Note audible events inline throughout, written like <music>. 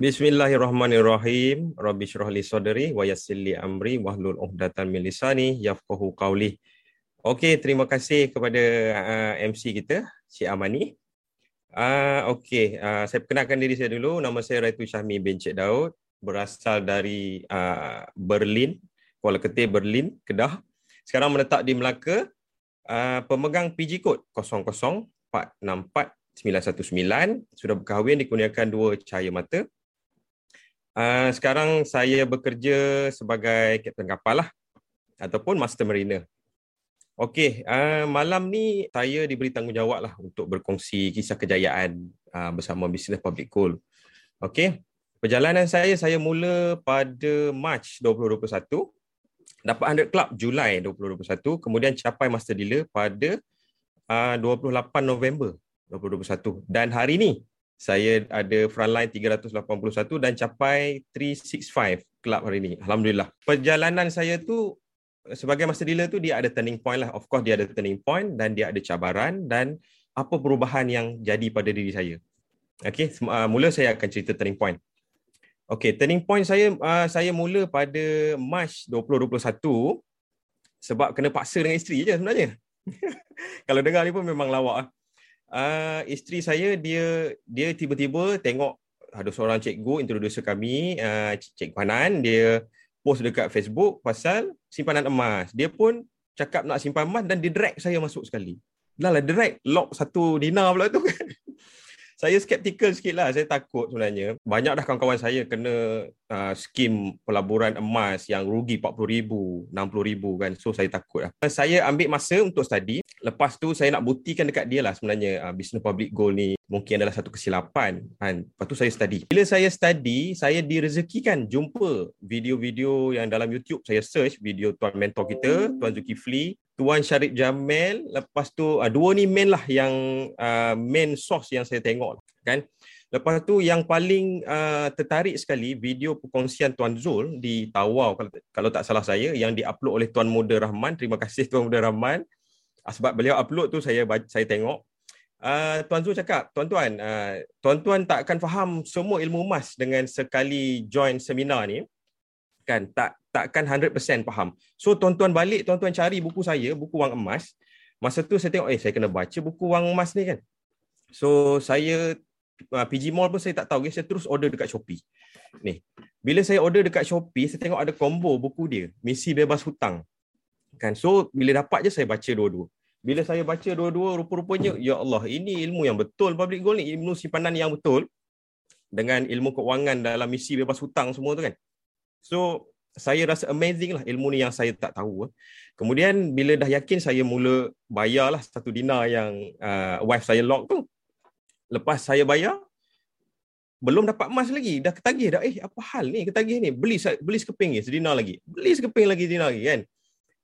Bismillahirrahmanirrahim. Rabbi syrah li sadri wa yassir li amri wahlul 'uqdatam min lisani yafqahu qawli. Okey, terima kasih kepada uh, MC kita, Cik Amani. Uh, Okey, uh, saya perkenalkan diri saya dulu. Nama saya Raitu Syahmi bin Cik Daud. Berasal dari uh, Berlin, Kuala Ketir, Berlin, Kedah. Sekarang menetap di Melaka. Uh, pemegang PG Code 00464 919 sudah berkahwin dikurniakan dua cahaya mata. Uh, sekarang saya bekerja sebagai kapten kapal lah ataupun master mariner. Okey, uh, malam ni saya diberi tanggungjawab lah untuk berkongsi kisah kejayaan uh, bersama Business Public Goal. Okey, perjalanan saya saya mula pada Mac 2021 dapat 100 club Julai 2021 kemudian capai master dealer pada uh, 28 November 2021 dan hari ni saya ada frontline 381 dan capai 365 club hari ni alhamdulillah. Perjalanan saya tu sebagai master dealer tu dia ada turning point lah. Of course dia ada turning point dan dia ada cabaran dan apa perubahan yang jadi pada diri saya. Okey uh, mula saya akan cerita turning point. Okey turning point saya uh, saya mula pada Mac 2021 sebab kena paksa dengan isteri je sebenarnya. <laughs> Kalau dengar ni pun memang lawak lah uh, isteri saya dia dia tiba-tiba tengok ada seorang cikgu introducer kami uh, Cik Panan dia post dekat Facebook pasal simpanan emas. Dia pun cakap nak simpan emas dan dia drag saya masuk sekali. Dah lah drag lock satu dinar pula tu kan. <laughs> saya skeptical sikit lah. Saya takut sebenarnya. Banyak dah kawan-kawan saya kena uh, skim pelaburan emas yang rugi RM40,000, RM60,000 kan. So saya takut lah. Saya ambil masa untuk study. Lepas tu saya nak buktikan dekat dia lah sebenarnya uh, business public goal ni mungkin adalah satu kesilapan. Kan. Lepas tu saya study. Bila saya study, saya direzekikan jumpa video-video yang dalam YouTube. Saya search video tuan mentor kita, Tuan Zulkifli. Tuan Syarif Jamil lepas tu uh, dua ni main lah yang uh, main source yang saya tengok lah, kan lepas tu yang paling uh, tertarik sekali video perkongsian Tuan Zul di Tawau kalau, kalau tak salah saya yang diupload oleh Tuan Muda Rahman terima kasih <laughs> Tuan Muda Rahman sebab beliau upload tu saya saya tengok Uh, Tuan Zul cakap, tuan-tuan, uh, tuan-tuan tak akan faham semua ilmu emas dengan sekali join seminar ni. Kan, tak takkan 100% faham. So tuan-tuan balik, tuan-tuan cari buku saya, buku wang emas. Masa tu saya tengok, eh saya kena baca buku wang emas ni kan. So saya uh, PG Mall pun saya tak tahu, saya terus order dekat Shopee. Ni. Bila saya order dekat Shopee, saya tengok ada combo buku dia, Misi Bebas Hutang. Kan. So bila dapat je saya baca dua-dua. Bila saya baca dua-dua, rupa-rupanya, ya Allah, ini ilmu yang betul public goal ni, ilmu simpanan yang betul dengan ilmu keuangan dalam misi bebas hutang semua tu kan. So saya rasa amazing lah ilmu ni yang saya tak tahu. Eh. Kemudian bila dah yakin saya mula bayar lah satu dinar yang uh, wife saya lock tu. Lepas saya bayar, belum dapat emas lagi. Dah ketagih dah. Eh apa hal ni ketagih ni? Beli beli sekeping ni sedinar lagi. Beli sekeping lagi sedinar lagi kan.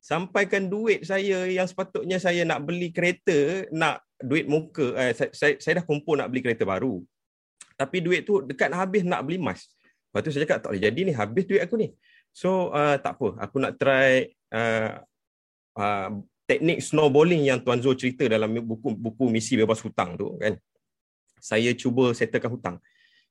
Sampaikan duit saya yang sepatutnya saya nak beli kereta, nak duit muka. Eh, saya, saya, saya dah kumpul nak beli kereta baru. Tapi duit tu dekat habis nak beli emas. Lepas tu saya cakap tak boleh jadi ni habis duit aku ni. So uh, tak apa, aku nak try uh, uh, teknik snowballing yang Tuan Zul cerita dalam buku buku misi bebas hutang tu kan. Saya cuba settlekan hutang.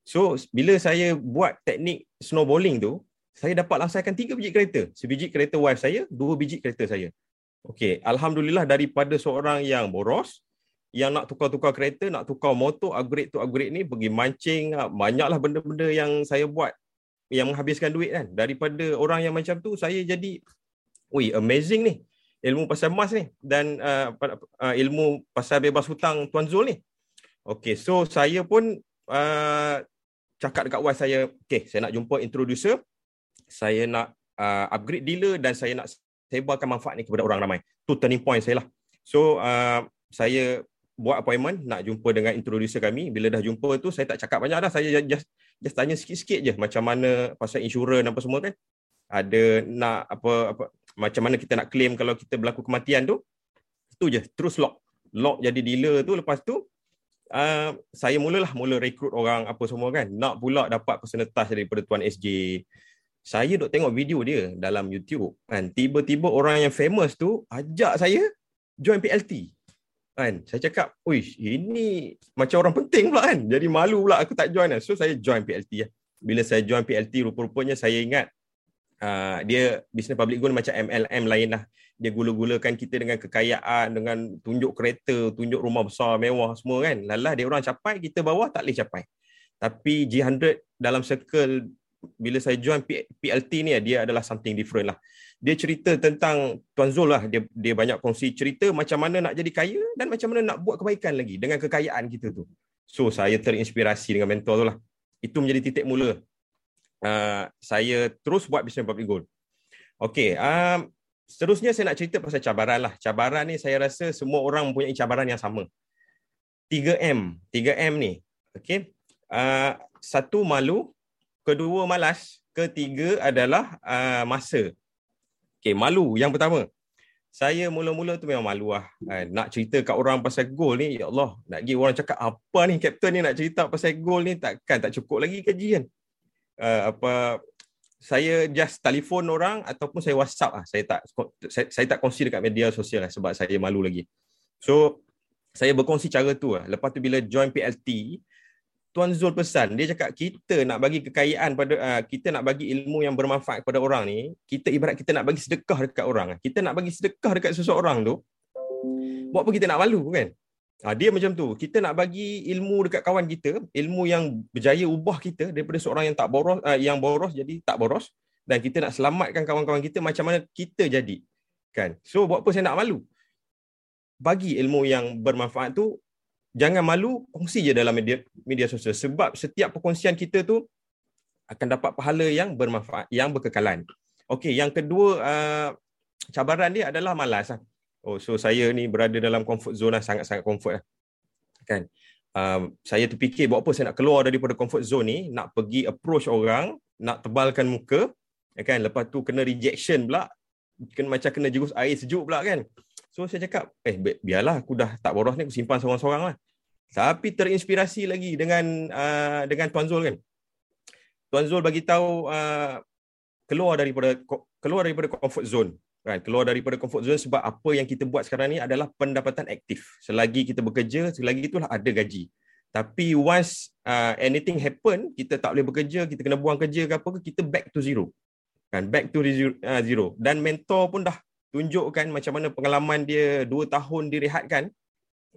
So bila saya buat teknik snowballing tu, saya dapat langsaikan tiga biji kereta. Sebiji kereta wife saya, dua biji kereta saya. Okey, alhamdulillah daripada seorang yang boros yang nak tukar-tukar kereta, nak tukar motor, upgrade tu upgrade ni, pergi mancing, banyaklah benda-benda yang saya buat yang menghabiskan duit kan daripada orang yang macam tu saya jadi wih amazing ni ilmu pasal emas ni dan uh, uh, ilmu pasal bebas hutang tuan Zul ni okey so saya pun uh, cakap dekat wife saya okey saya nak jumpa introducer saya nak uh, upgrade dealer dan saya nak sebarkan manfaat ni kepada orang ramai. Tu turning point saya lah. So uh, saya buat appointment nak jumpa dengan introducer kami. Bila dah jumpa tu saya tak cakap banyak dah. Saya just just tanya sikit-sikit je macam mana pasal insurans apa semua kan. Ada nak apa apa macam mana kita nak claim kalau kita berlaku kematian tu. Tu je terus lock. Lock jadi dealer tu. Lepas tu uh, saya mulalah mula rekrut orang apa semua kan. Nak pula dapat personal touch daripada tuan SJ saya duk tengok video dia dalam YouTube kan tiba-tiba orang yang famous tu ajak saya join PLT kan saya cakap oi ini macam orang penting pula kan jadi malu pula aku tak join lah so saya join PLT lah bila saya join PLT rupa-rupanya saya ingat uh, dia business public goal macam MLM lain lah. Dia gula-gulakan kita dengan kekayaan, dengan tunjuk kereta, tunjuk rumah besar, mewah semua kan. Lalah dia orang capai, kita bawah tak boleh capai. Tapi G100 dalam circle bila saya join PLT ni dia adalah something different lah. Dia cerita tentang Tuan Zul lah. Dia, dia banyak kongsi cerita macam mana nak jadi kaya dan macam mana nak buat kebaikan lagi dengan kekayaan kita tu. So saya terinspirasi dengan mentor tu lah. Itu menjadi titik mula uh, saya terus buat business public goal. Okey, um, seterusnya saya nak cerita pasal cabaran lah. Cabaran ni saya rasa semua orang mempunyai cabaran yang sama. 3M, 3M ni. Okey. Uh, satu malu, kedua malas, ketiga adalah uh, masa. Okey, malu yang pertama. Saya mula-mula tu memang malu lah. Uh, nak cerita kat orang pasal goal ni, ya Allah, nak pergi orang cakap apa ni kapten ni nak cerita pasal goal ni, takkan tak cukup lagi kajian. kan uh, apa saya just telefon orang ataupun saya WhatsApp ah saya tak saya, saya tak kongsi dekat media sosial lah sebab saya malu lagi. So saya berkongsi cara tu lah. Lepas tu bila join PLT Tuan Zul pesan dia cakap kita nak bagi kekayaan pada uh, kita nak bagi ilmu yang bermanfaat kepada orang ni kita ibarat kita nak bagi sedekah dekat orang kita nak bagi sedekah dekat seseorang tu buat apa kita nak malu kan Ha, dia macam tu. Kita nak bagi ilmu dekat kawan kita, ilmu yang berjaya ubah kita daripada seorang yang tak boros, uh, yang boros jadi tak boros dan kita nak selamatkan kawan-kawan kita macam mana kita jadi. Kan? So buat apa saya nak malu? Bagi ilmu yang bermanfaat tu jangan malu, kongsi je dalam media media sosial sebab setiap perkongsian kita tu akan dapat pahala yang bermanfaat, yang berkekalan. Okey, yang kedua uh, cabaran dia adalah malas. Lah. Oh, so saya ni berada dalam comfort zone lah, sangat-sangat comfort lah. Kan? Um, saya terfikir buat apa saya nak keluar daripada comfort zone ni, nak pergi approach orang, nak tebalkan muka, ya kan? Lepas tu kena rejection pula, kena macam kena jurus air sejuk pula kan. So saya cakap, eh biarlah aku dah tak boros ni, aku simpan seorang-seorang lah. Tapi terinspirasi lagi dengan uh, dengan Tuan Zul kan. Tuan Zul bagi tahu uh, keluar daripada keluar daripada comfort zone kan keluar daripada comfort zone sebab apa yang kita buat sekarang ni adalah pendapatan aktif. Selagi kita bekerja selagi itulah ada gaji. Tapi once uh, anything happen kita tak boleh bekerja kita kena buang kerja ke apa ke kita back to zero. Kan? Back to uh, zero. Dan mentor pun dah tunjukkan macam mana pengalaman dia dua tahun direhatkan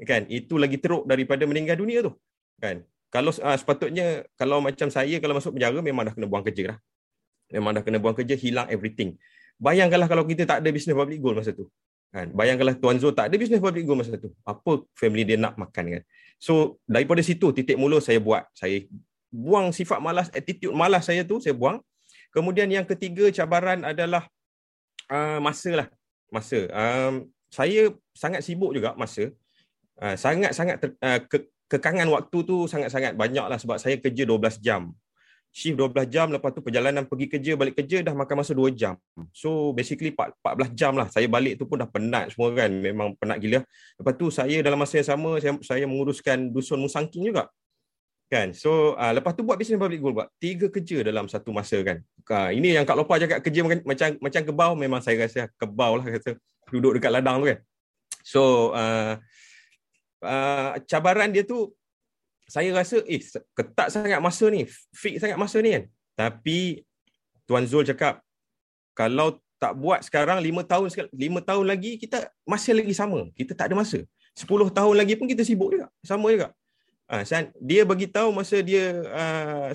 kan itu lagi teruk daripada meninggal dunia tu kan kalau uh, sepatutnya kalau macam saya kalau masuk penjara memang dah kena buang kerja lah memang dah kena buang kerja hilang everything Bayangkanlah kalau kita tak ada business public goal masa tu. Kan? Bayangkanlah Tuan Zul tak ada business public goal masa tu. Apa family dia nak makan kan? So daripada situ titik mula saya buat. Saya buang sifat malas, attitude malas saya tu saya buang. Kemudian yang ketiga cabaran adalah uh, masa lah. Masa. Um, saya sangat sibuk juga masa. Uh, sangat-sangat uh, ke- kekangan waktu tu sangat-sangat banyak lah sebab saya kerja 12 jam shift 12 jam lepas tu perjalanan pergi kerja balik kerja dah makan masa 2 jam. So basically 14 jam lah. Saya balik tu pun dah penat semua kan. Memang penat gila. Lepas tu saya dalam masa yang sama saya, saya menguruskan dusun musangking juga. Kan? So uh, lepas tu buat business public goal buat. Tiga kerja dalam satu masa kan. Uh, ini yang Kak Lopa cakap kerja macam macam, macam kebau memang saya rasa kebau lah kata. Duduk dekat ladang tu kan. So uh, uh, cabaran dia tu saya rasa eh ketat sangat masa ni, fix sangat masa ni kan. Tapi Tuan Zul cakap kalau tak buat sekarang lima tahun lima tahun lagi kita masih lagi sama. Kita tak ada masa. Sepuluh tahun lagi pun kita sibuk juga. Sama juga. Ha, dia bagi tahu masa dia uh,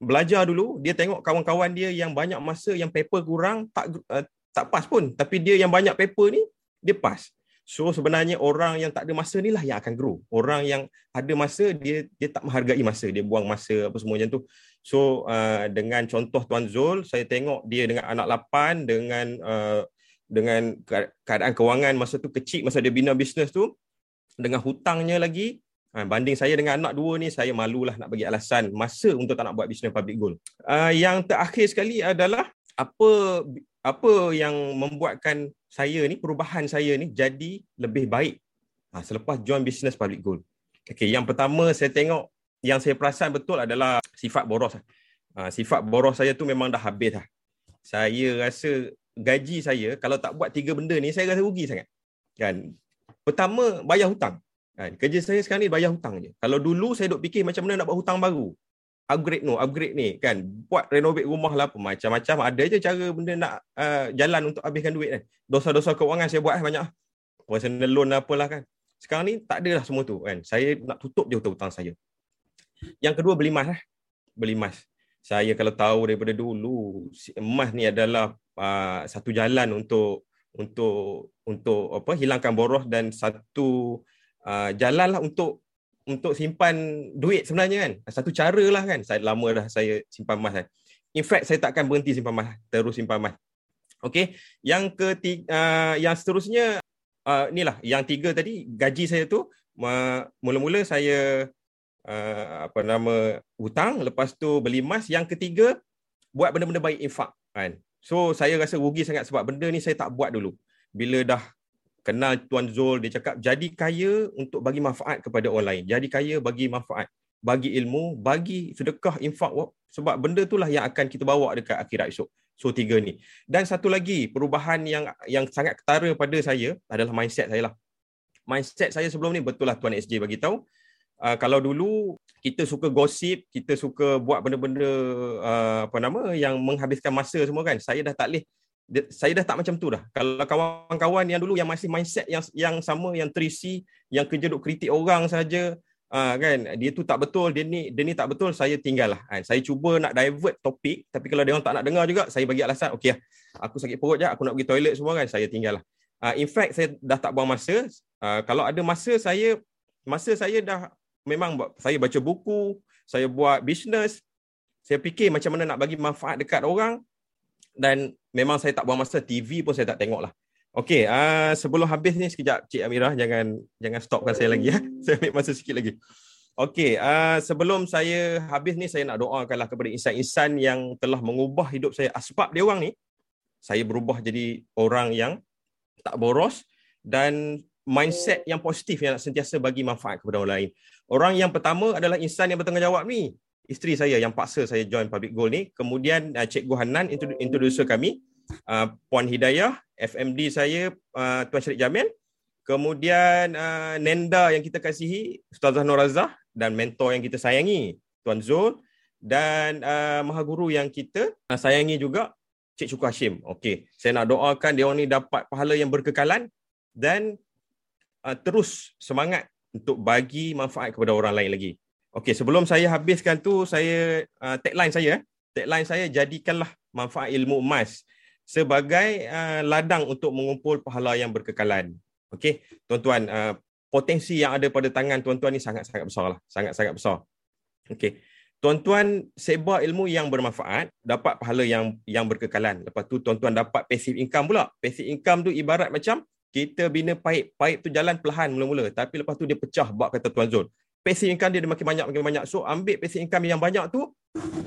belajar dulu, dia tengok kawan-kawan dia yang banyak masa yang paper kurang tak uh, tak pas pun. Tapi dia yang banyak paper ni dia pas. So sebenarnya orang yang tak ada masa ni lah yang akan grow. Orang yang ada masa dia dia tak menghargai masa, dia buang masa apa semua macam tu. So uh, dengan contoh Tuan Zul, saya tengok dia dengan anak lapan dengan uh, dengan keadaan kewangan masa tu kecil masa dia bina bisnes tu dengan hutangnya lagi uh, banding saya dengan anak dua ni saya malulah nak bagi alasan masa untuk tak nak buat bisnes public goal. Uh, yang terakhir sekali adalah apa apa yang membuatkan saya ni perubahan saya ni jadi lebih baik ha, selepas join business public goal. Okay, yang pertama saya tengok yang saya perasan betul adalah sifat boros. Ha, sifat boros saya tu memang dah habis lah. Saya rasa gaji saya kalau tak buat tiga benda ni saya rasa rugi sangat. Kan? Pertama bayar hutang. Kan? Kerja saya sekarang ni bayar hutang je. Kalau dulu saya duk fikir macam mana nak buat hutang baru. upgrade no, upgrade ni kan. Buat renovate rumah lah apa macam-macam. Ada je cara benda nak uh, jalan untuk habiskan duit kan. Dosa-dosa keuangan saya buat eh, banyak. Personal loan lah apalah kan. Sekarang ni tak ada lah semua tu kan. Saya nak tutup je hutang-hutang saya. Yang kedua beli emas lah. Beli emas. Saya kalau tahu daripada dulu emas ni adalah uh, satu jalan untuk untuk untuk apa hilangkan boros dan satu uh, jalan lah untuk untuk simpan duit sebenarnya kan. Satu cara lah kan. Saya lama dah saya simpan emas kan. In fact saya takkan berhenti simpan emas. Terus simpan emas. Okey. Yang ketiga, uh, yang seterusnya uh, inilah yang tiga tadi gaji saya tu uh, mula-mula saya uh, apa nama hutang lepas tu beli emas yang ketiga buat benda-benda baik infak kan. So saya rasa rugi sangat sebab benda ni saya tak buat dulu. Bila dah kenal Tuan Zul, dia cakap jadi kaya untuk bagi manfaat kepada orang lain. Jadi kaya bagi manfaat, bagi ilmu, bagi sedekah, infak. Sebab benda itulah yang akan kita bawa dekat akhirat esok. So tiga ni. Dan satu lagi perubahan yang yang sangat ketara pada saya adalah mindset saya lah. Mindset saya sebelum ni betul lah Tuan SJ bagi tahu. Uh, kalau dulu kita suka gosip, kita suka buat benda-benda uh, apa nama yang menghabiskan masa semua kan. Saya dah tak leh saya dah tak macam tu dah. Kalau kawan-kawan yang dulu yang masih mindset yang yang sama yang terisi, yang kerja duk kritik orang saja, uh, kan dia tu tak betul, dia ni dia ni tak betul, saya tinggal lah. Kan? Saya cuba nak divert topik tapi kalau dia orang tak nak dengar juga, saya bagi alasan, okey lah. Aku sakit perut je, aku nak pergi toilet semua kan, saya tinggal lah. Uh, in fact saya dah tak buang masa. Uh, kalau ada masa saya masa saya dah memang saya baca buku, saya buat bisnes, saya fikir macam mana nak bagi manfaat dekat orang dan memang saya tak buang masa TV pun saya tak tengok lah. Okey, uh, sebelum habis ni sekejap Cik Amirah jangan jangan stopkan saya lagi ya. <laughs> saya ambil masa sikit lagi. Okey, uh, sebelum saya habis ni saya nak doakanlah kepada insan-insan yang telah mengubah hidup saya asbab dia orang ni saya berubah jadi orang yang tak boros dan mindset yang positif yang nak sentiasa bagi manfaat kepada orang lain. Orang yang pertama adalah insan yang bertanggungjawab ni. Isteri saya yang paksa saya join Public Goal ni. Kemudian uh, Cikgu Hanan introducer kami. Uh, Puan Hidayah, FMD saya uh, Tuan Syarik Jamil. Kemudian uh, Nenda yang kita kasihi, Ustazah Nur Razah dan mentor yang kita sayangi, Tuan Zul. Dan uh, Maha Guru yang kita uh, sayangi juga, Cik Cukup Hashim. Okey, saya nak doakan dia orang ni dapat pahala yang berkekalan dan uh, terus semangat untuk bagi manfaat kepada orang lain lagi. Okey, sebelum saya habiskan tu, saya uh, tagline saya, eh. tagline saya jadikanlah manfaat ilmu emas sebagai uh, ladang untuk mengumpul pahala yang berkekalan. Okey, tuan-tuan, uh, potensi yang ada pada tangan tuan-tuan ni sangat-sangat besar lah, sangat-sangat besar. Okey, tuan-tuan sebar ilmu yang bermanfaat, dapat pahala yang yang berkekalan. Lepas tu tuan-tuan dapat passive income pula. Passive income tu ibarat macam kita bina paip, paip tu jalan perlahan mula-mula tapi lepas tu dia pecah buat kata Tuan Zul. Passive income dia, dia makin banyak makin banyak. So ambil passive income yang banyak tu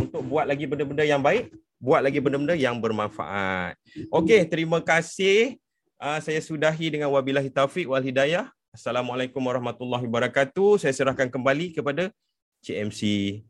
untuk buat lagi benda-benda yang baik, buat lagi benda-benda yang bermanfaat. Okey, terima kasih. Uh, saya sudahi dengan wabillahi taufik wal hidayah. Assalamualaikum warahmatullahi wabarakatuh. Saya serahkan kembali kepada CMC.